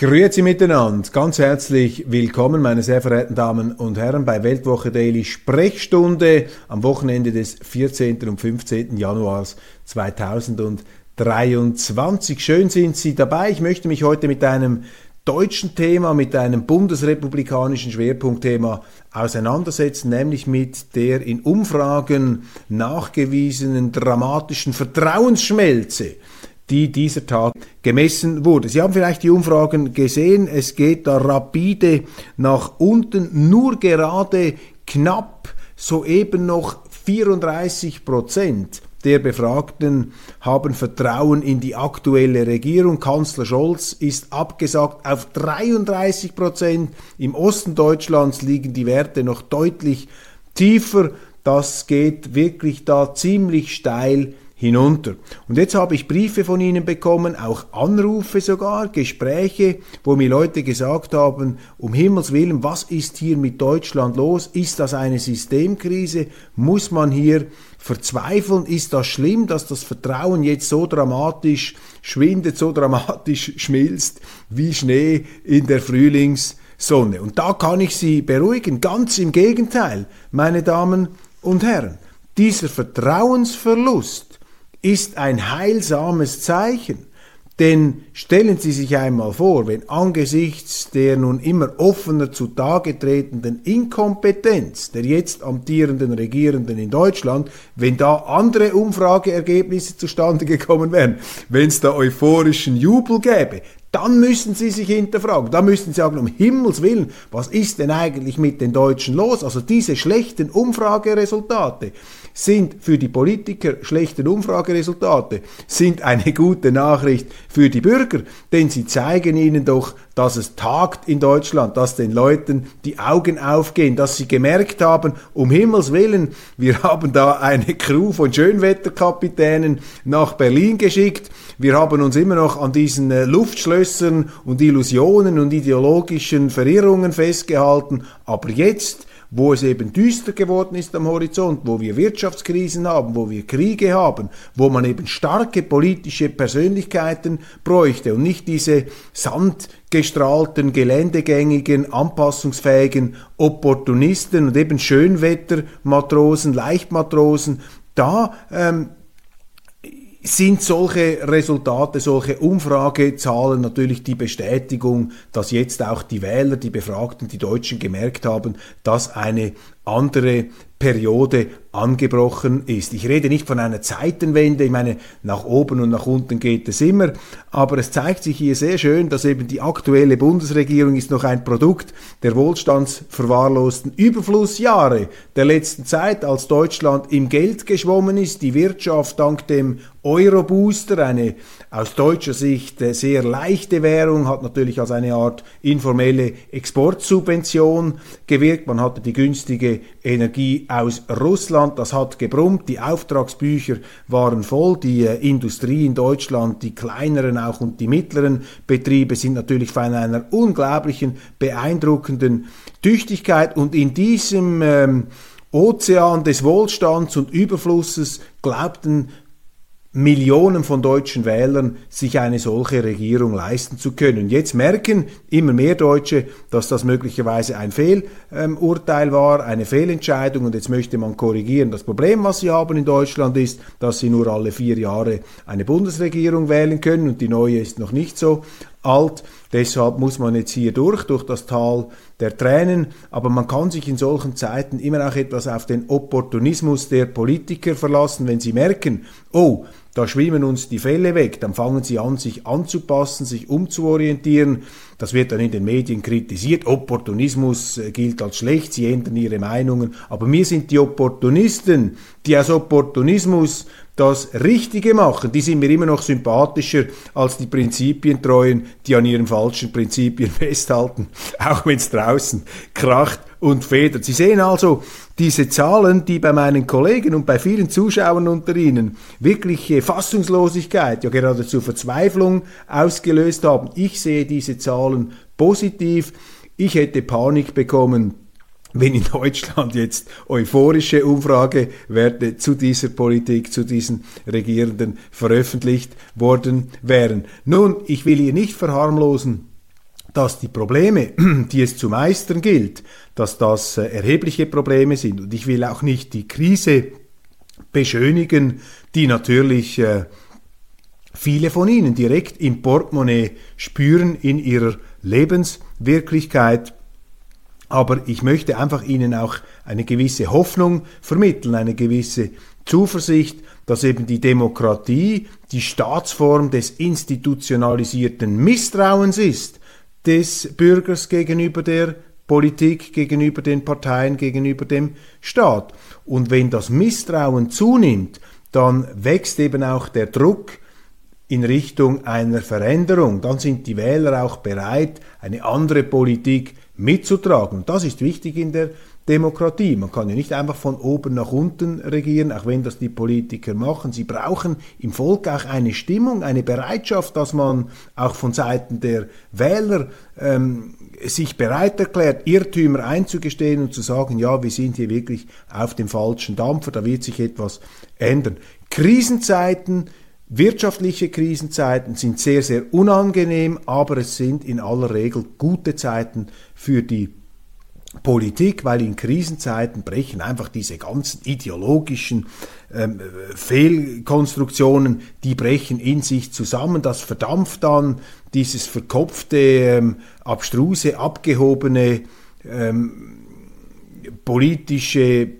Grüezi miteinander, ganz herzlich willkommen, meine sehr verehrten Damen und Herren, bei Weltwoche Daily Sprechstunde am Wochenende des 14. und 15. Januars 2023. Schön sind Sie dabei. Ich möchte mich heute mit einem deutschen Thema, mit einem bundesrepublikanischen Schwerpunktthema auseinandersetzen, nämlich mit der in Umfragen nachgewiesenen dramatischen Vertrauensschmelze die dieser Tag gemessen wurde. Sie haben vielleicht die Umfragen gesehen, es geht da rapide nach unten, nur gerade knapp soeben noch 34 Prozent der Befragten haben Vertrauen in die aktuelle Regierung. Kanzler Scholz ist abgesagt auf 33 Prozent. Im Osten Deutschlands liegen die Werte noch deutlich tiefer. Das geht wirklich da ziemlich steil hinunter. Und jetzt habe ich Briefe von Ihnen bekommen, auch Anrufe sogar, Gespräche, wo mir Leute gesagt haben, um Himmels willen, was ist hier mit Deutschland los? Ist das eine Systemkrise? Muss man hier verzweifeln? Ist das schlimm, dass das Vertrauen jetzt so dramatisch schwindet, so dramatisch schmilzt wie Schnee in der Frühlingssonne? Und da kann ich Sie beruhigen, ganz im Gegenteil, meine Damen und Herren. Dieser Vertrauensverlust ist ein heilsames Zeichen. Denn stellen Sie sich einmal vor, wenn angesichts der nun immer offener zutage tretenden Inkompetenz der jetzt amtierenden Regierenden in Deutschland, wenn da andere Umfrageergebnisse zustande gekommen wären, wenn es da euphorischen Jubel gäbe, dann müssen Sie sich hinterfragen. Da müssen Sie sagen, um Himmels Willen, was ist denn eigentlich mit den Deutschen los? Also diese schlechten Umfrageresultate sind für die Politiker schlechte Umfrageresultate, sind eine gute Nachricht für die Bürger, denn sie zeigen ihnen doch, dass es tagt in Deutschland, dass den Leuten die Augen aufgehen, dass sie gemerkt haben, um Himmels Willen, wir haben da eine Crew von Schönwetterkapitänen nach Berlin geschickt, wir haben uns immer noch an diesen äh, Luftschlössern und Illusionen und ideologischen Verirrungen festgehalten, aber jetzt wo es eben düster geworden ist am Horizont, wo wir Wirtschaftskrisen haben, wo wir Kriege haben, wo man eben starke politische Persönlichkeiten bräuchte und nicht diese sandgestrahlten, geländegängigen, anpassungsfähigen Opportunisten und eben Schönwettermatrosen, Leichtmatrosen, da ähm, sind solche Resultate, solche Umfragezahlen natürlich die Bestätigung, dass jetzt auch die Wähler, die Befragten, die Deutschen gemerkt haben, dass eine andere Periode angebrochen ist. Ich rede nicht von einer Zeitenwende, ich meine, nach oben und nach unten geht es immer, aber es zeigt sich hier sehr schön, dass eben die aktuelle Bundesregierung ist noch ein Produkt der wohlstandsverwahrlosten Überflussjahre der letzten Zeit, als Deutschland im Geld geschwommen ist, die Wirtschaft dank dem Eurobooster, eine aus deutscher Sicht sehr leichte Währung, hat natürlich als eine Art informelle Exportsubvention gewirkt. Man hatte die günstige Energie aus Russland, das hat gebrummt, die Auftragsbücher waren voll, die äh, Industrie in Deutschland, die kleineren auch und die mittleren Betriebe sind natürlich von einer unglaublichen, beeindruckenden Tüchtigkeit und in diesem ähm, Ozean des Wohlstands und Überflusses glaubten Millionen von deutschen Wählern sich eine solche Regierung leisten zu können. Jetzt merken immer mehr Deutsche, dass das möglicherweise ein Fehlurteil war, eine Fehlentscheidung und jetzt möchte man korrigieren. Das Problem, was sie haben in Deutschland ist, dass sie nur alle vier Jahre eine Bundesregierung wählen können und die neue ist noch nicht so alt Deshalb muss man jetzt hier durch, durch das Tal der Tränen. Aber man kann sich in solchen Zeiten immer auch etwas auf den Opportunismus der Politiker verlassen, wenn sie merken, oh, da schwimmen uns die Fälle weg, dann fangen sie an, sich anzupassen, sich umzuorientieren. Das wird dann in den Medien kritisiert. Opportunismus äh, gilt als schlecht, sie ändern ihre Meinungen. Aber mir sind die Opportunisten, die aus Opportunismus das Richtige machen, die sind mir immer noch sympathischer als die Prinzipientreuen, die an ihren falschen Prinzipien festhalten, auch wenn es draußen kracht und federt. Sie sehen also diese Zahlen, die bei meinen Kollegen und bei vielen Zuschauern unter Ihnen wirkliche Fassungslosigkeit, ja geradezu Verzweiflung ausgelöst haben. Ich sehe diese Zahlen positiv. Ich hätte Panik bekommen, wenn in Deutschland jetzt euphorische Umfragewerte zu dieser Politik, zu diesen Regierenden veröffentlicht worden wären. Nun, ich will hier nicht verharmlosen, dass die Probleme, die es zu meistern gilt, dass das äh, erhebliche Probleme sind. Und ich will auch nicht die Krise beschönigen, die natürlich äh, viele von Ihnen direkt im Portemonnaie spüren in ihrer Lebenswirklichkeit. Aber ich möchte einfach Ihnen auch eine gewisse Hoffnung vermitteln, eine gewisse Zuversicht, dass eben die Demokratie die Staatsform des institutionalisierten Misstrauens ist, des Bürgers gegenüber der Politik, gegenüber den Parteien, gegenüber dem Staat. Und wenn das Misstrauen zunimmt, dann wächst eben auch der Druck in Richtung einer Veränderung. Dann sind die Wähler auch bereit, eine andere Politik mitzutragen. Das ist wichtig in der Demokratie. Man kann ja nicht einfach von oben nach unten regieren, auch wenn das die Politiker machen. Sie brauchen im Volk auch eine Stimmung, eine Bereitschaft, dass man auch von Seiten der Wähler ähm, sich bereit erklärt, Irrtümer einzugestehen und zu sagen, ja, wir sind hier wirklich auf dem falschen Dampfer, da wird sich etwas ändern. Krisenzeiten Wirtschaftliche Krisenzeiten sind sehr, sehr unangenehm, aber es sind in aller Regel gute Zeiten für die Politik, weil in Krisenzeiten brechen einfach diese ganzen ideologischen ähm, Fehlkonstruktionen, die brechen in sich zusammen. Das verdampft dann dieses verkopfte, ähm, abstruse, abgehobene ähm, politische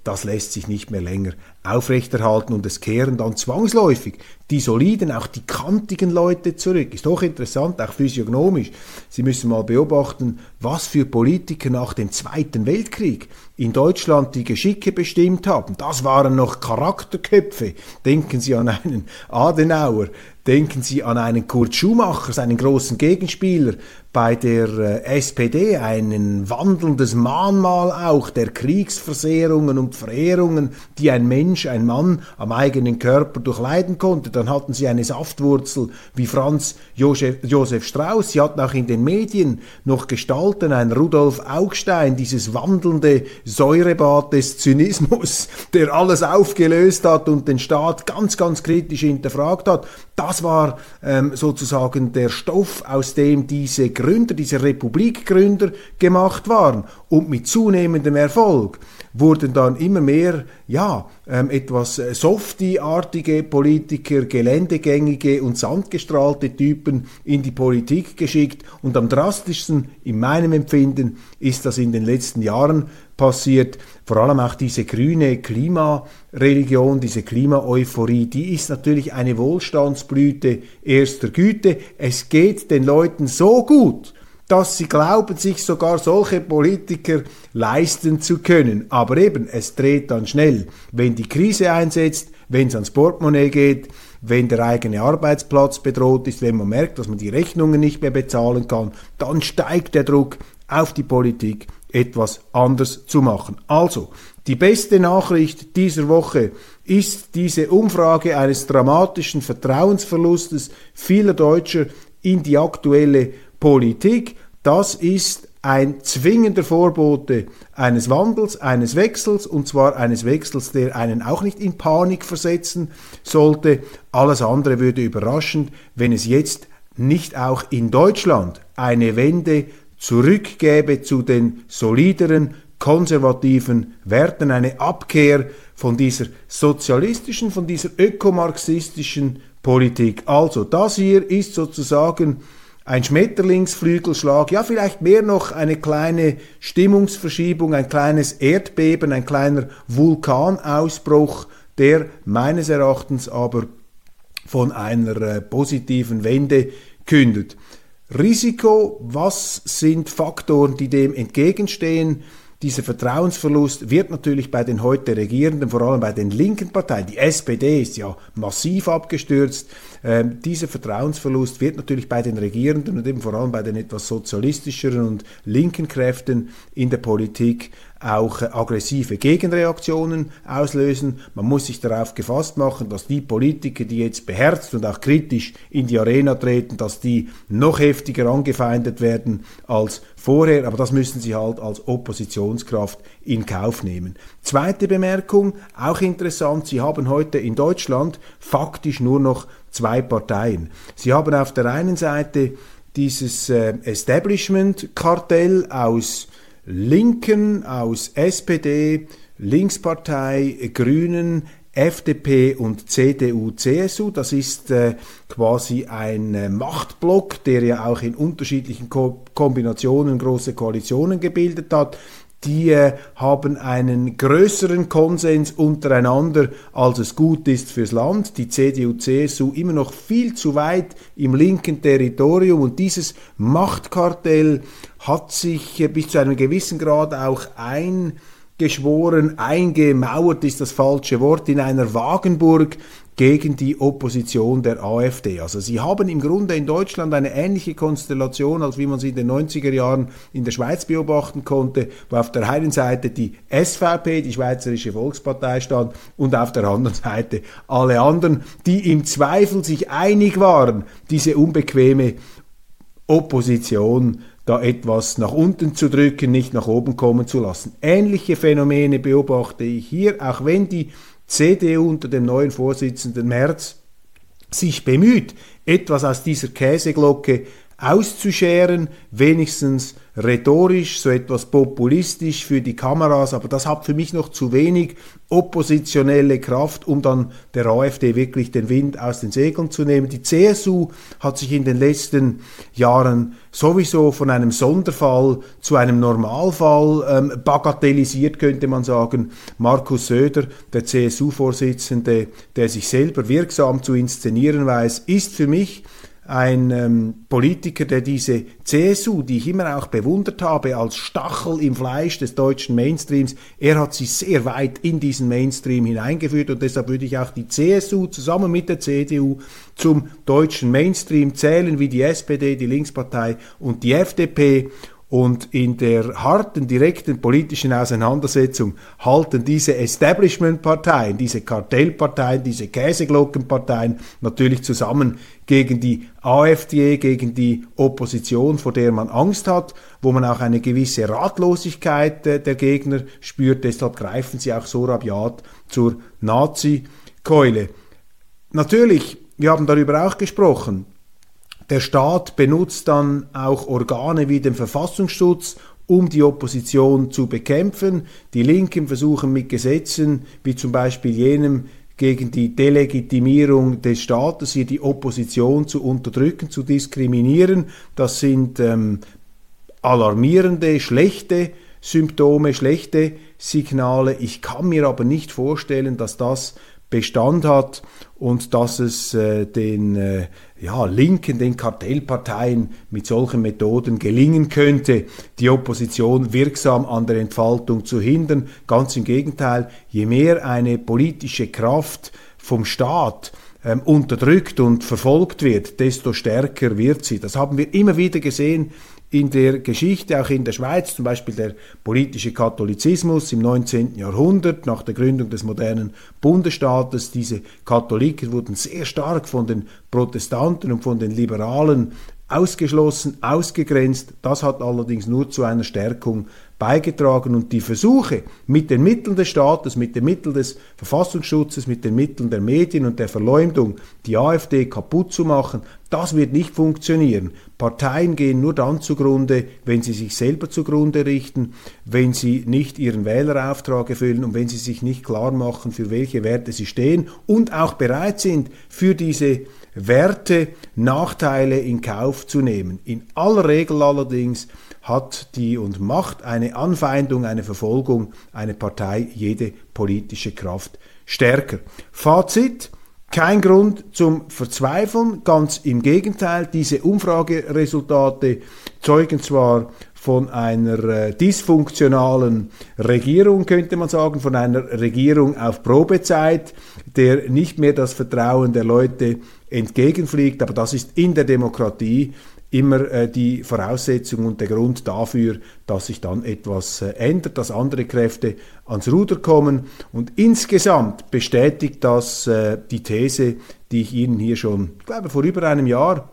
das lässt sich nicht mehr länger aufrechterhalten und es kehren dann zwangsläufig die soliden, auch die kantigen Leute zurück. Ist doch interessant, auch physiognomisch. Sie müssen mal beobachten, was für Politiker nach dem Zweiten Weltkrieg in Deutschland die Geschicke bestimmt haben. Das waren noch Charakterköpfe. Denken Sie an einen Adenauer, denken Sie an einen Kurt Schumacher, seinen großen Gegenspieler bei der äh, SPD, ein wandelndes Mahnmal auch der Kriegsversehrungen und und Verehrungen, die ein Mensch, ein Mann am eigenen Körper durchleiden konnte. Dann hatten sie eine Saftwurzel wie Franz Josef Strauß. Sie hatten auch in den Medien noch Gestalten, ein Rudolf Augstein, dieses wandelnde Säurebad des Zynismus, der alles aufgelöst hat und den Staat ganz, ganz kritisch hinterfragt hat. Das war ähm, sozusagen der Stoff, aus dem diese Gründer, diese Republikgründer gemacht waren. Und mit zunehmendem Erfolg wurden dann immer mehr, ja, etwas äh, softy-artige Politiker, geländegängige und sandgestrahlte Typen in die Politik geschickt. Und am drastischsten, in meinem Empfinden, ist das in den letzten Jahren passiert. Vor allem auch diese grüne Klimareligion, diese Klimaeuphorie, die ist natürlich eine Wohlstandsblüte erster Güte. Es geht den Leuten so gut, dass sie glauben, sich sogar solche Politiker leisten zu können. Aber eben, es dreht dann schnell. Wenn die Krise einsetzt, wenn es ans Portemonnaie geht, wenn der eigene Arbeitsplatz bedroht ist, wenn man merkt, dass man die Rechnungen nicht mehr bezahlen kann, dann steigt der Druck auf die Politik, etwas anders zu machen. Also, die beste Nachricht dieser Woche ist diese Umfrage eines dramatischen Vertrauensverlustes vieler Deutscher in die aktuelle Politik. Das ist ein zwingender Vorbote eines Wandels, eines Wechsels, und zwar eines Wechsels, der einen auch nicht in Panik versetzen sollte. Alles andere würde überraschend, wenn es jetzt nicht auch in Deutschland eine Wende zurückgäbe zu den solideren, konservativen Werten, eine Abkehr von dieser sozialistischen, von dieser ökomarxistischen Politik. Also das hier ist sozusagen ein Schmetterlingsflügelschlag, ja vielleicht mehr noch eine kleine Stimmungsverschiebung, ein kleines Erdbeben, ein kleiner Vulkanausbruch, der meines Erachtens aber von einer äh, positiven Wende kündet. Risiko, was sind Faktoren, die dem entgegenstehen? Dieser Vertrauensverlust wird natürlich bei den heute Regierenden, vor allem bei den linken Parteien, die SPD ist ja massiv abgestürzt, ähm, dieser Vertrauensverlust wird natürlich bei den Regierenden und eben vor allem bei den etwas sozialistischeren und linken Kräften in der Politik auch aggressive Gegenreaktionen auslösen. Man muss sich darauf gefasst machen, dass die Politiker, die jetzt beherzt und auch kritisch in die Arena treten, dass die noch heftiger angefeindet werden als vorher, aber das müssen sie halt als Oppositionskraft in Kauf nehmen. Zweite Bemerkung, auch interessant, Sie haben heute in Deutschland faktisch nur noch zwei Parteien. Sie haben auf der einen Seite dieses äh, Establishment-Kartell aus Linken, aus SPD, Linkspartei, Grünen, FDP und CDU, CSU. Das ist äh, quasi ein äh, Machtblock, der ja auch in unterschiedlichen Ko Kombinationen große Koalitionen gebildet hat die äh, haben einen größeren Konsens untereinander, als es gut ist fürs Land. Die CDU, CSU immer noch viel zu weit im linken Territorium und dieses Machtkartell hat sich äh, bis zu einem gewissen Grad auch eingeschworen, eingemauert ist das falsche Wort, in einer Wagenburg gegen die Opposition der AfD. Also sie haben im Grunde in Deutschland eine ähnliche Konstellation, als wie man sie in den 90er Jahren in der Schweiz beobachten konnte, wo auf der einen Seite die SVP, die Schweizerische Volkspartei stand, und auf der anderen Seite alle anderen, die im Zweifel sich einig waren, diese unbequeme Opposition da etwas nach unten zu drücken, nicht nach oben kommen zu lassen. Ähnliche Phänomene beobachte ich hier, auch wenn die CDU unter dem neuen Vorsitzenden Merz sich bemüht, etwas aus dieser Käseglocke auszuscheren, wenigstens rhetorisch, so etwas populistisch für die Kameras, aber das hat für mich noch zu wenig oppositionelle Kraft, um dann der AfD wirklich den Wind aus den Segeln zu nehmen. Die CSU hat sich in den letzten Jahren sowieso von einem Sonderfall zu einem Normalfall ähm, bagatellisiert, könnte man sagen. Markus Söder, der CSU-Vorsitzende, der sich selber wirksam zu inszenieren weiß, ist für mich ein ähm, Politiker, der diese CSU, die ich immer auch bewundert habe, als Stachel im Fleisch des deutschen Mainstreams, er hat sie sehr weit in diesen Mainstream hineingeführt und deshalb würde ich auch die CSU zusammen mit der CDU zum deutschen Mainstream zählen, wie die SPD, die Linkspartei und die FDP. Und in der harten, direkten politischen Auseinandersetzung halten diese Establishment-Parteien, diese Kartellparteien, diese Käseglockenparteien natürlich zusammen gegen die AfD, gegen die Opposition, vor der man Angst hat, wo man auch eine gewisse Ratlosigkeit der Gegner spürt. Deshalb greifen sie auch so rabiat zur Nazi-Keule. Natürlich, wir haben darüber auch gesprochen, der Staat benutzt dann auch Organe wie den Verfassungsschutz, um die Opposition zu bekämpfen. Die Linken versuchen mit Gesetzen wie zum Beispiel jenem gegen die Delegitimierung des Staates hier die Opposition zu unterdrücken, zu diskriminieren. Das sind ähm, alarmierende, schlechte Symptome, schlechte Signale. Ich kann mir aber nicht vorstellen, dass das Bestand hat und dass es äh, den äh, ja, Linken, den Kartellparteien mit solchen Methoden gelingen könnte, die Opposition wirksam an der Entfaltung zu hindern. Ganz im Gegenteil, je mehr eine politische Kraft vom Staat ähm, unterdrückt und verfolgt wird, desto stärker wird sie. Das haben wir immer wieder gesehen in der Geschichte, auch in der Schweiz, zum Beispiel der politische Katholizismus im 19. Jahrhundert, nach der Gründung des modernen Bundesstaates. Diese Katholiken wurden sehr stark von den Protestanten und von den Liberalen ausgeschlossen, ausgegrenzt. Das hat allerdings nur zu einer Stärkung beigetragen und die Versuche mit den Mitteln des Staates, mit den Mitteln des Verfassungsschutzes, mit den Mitteln der Medien und der Verleumdung die AfD kaputt zu machen, das wird nicht funktionieren. Parteien gehen nur dann zugrunde, wenn sie sich selber zugrunde richten, wenn sie nicht ihren Wählerauftrag erfüllen und wenn sie sich nicht klar machen, für welche Werte sie stehen und auch bereit sind, für diese Werte Nachteile in Kauf zu nehmen. In aller Regel allerdings hat die und macht eine Anfeindung, eine Verfolgung, eine Partei jede politische Kraft stärker. Fazit. Kein Grund zum Verzweifeln, ganz im Gegenteil, diese Umfrageresultate zeugen zwar von einer äh, dysfunktionalen Regierung, könnte man sagen, von einer Regierung auf Probezeit, der nicht mehr das Vertrauen der Leute entgegenfliegt, aber das ist in der Demokratie immer äh, die Voraussetzung und der Grund dafür, dass sich dann etwas äh, ändert, dass andere Kräfte ans Ruder kommen. Und insgesamt bestätigt das die These, die ich Ihnen hier schon, ich glaube, vor über einem Jahr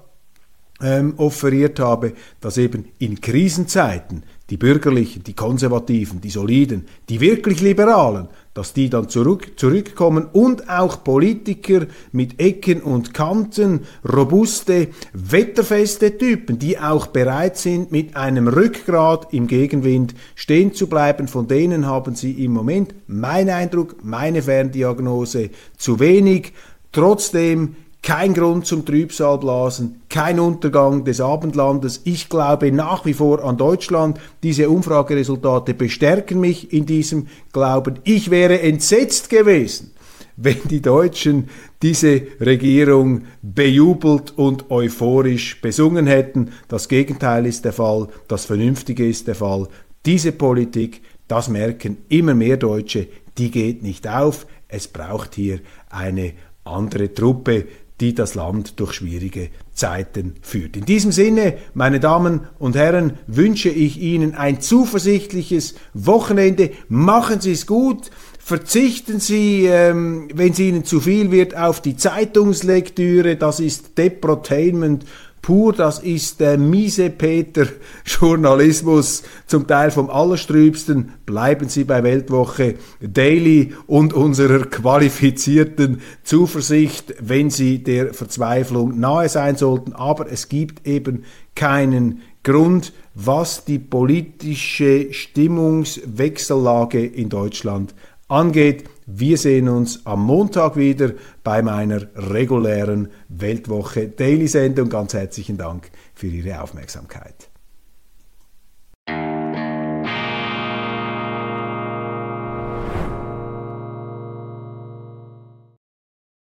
ähm, offeriert habe, dass eben in Krisenzeiten die Bürgerlichen, die Konservativen, die Soliden, die wirklich Liberalen, dass die dann zurück, zurückkommen und auch Politiker mit Ecken und Kanten, robuste, wetterfeste Typen, die auch bereit sind, mit einem Rückgrat im Gegenwind stehen zu bleiben. Von denen haben sie im Moment, mein Eindruck, meine Ferndiagnose, zu wenig. Trotzdem kein Grund zum Trübsalblasen, kein Untergang des Abendlandes. Ich glaube nach wie vor an Deutschland. Diese Umfrageresultate bestärken mich in diesem Glauben. Ich wäre entsetzt gewesen, wenn die Deutschen diese Regierung bejubelt und euphorisch besungen hätten. Das Gegenteil ist der Fall, das Vernünftige ist der Fall. Diese Politik, das merken immer mehr Deutsche, die geht nicht auf. Es braucht hier eine andere Truppe, die das Land durch schwierige Zeiten führt. In diesem Sinne, meine Damen und Herren, wünsche ich Ihnen ein zuversichtliches Wochenende. Machen Sie es gut. Verzichten Sie, ähm, wenn es Ihnen zu viel wird, auf die Zeitungslektüre. Das ist Deprotainment pur, das ist der miese Peter-Journalismus, zum Teil vom Allerstrübsten. Bleiben Sie bei Weltwoche Daily und unserer qualifizierten Zuversicht, wenn Sie der Verzweiflung nahe sein sollten. Aber es gibt eben keinen Grund, was die politische Stimmungswechsellage in Deutschland angeht. Wir sehen uns am Montag wieder bei meiner regulären Weltwoche Daily Sendung. Ganz herzlichen Dank für Ihre Aufmerksamkeit.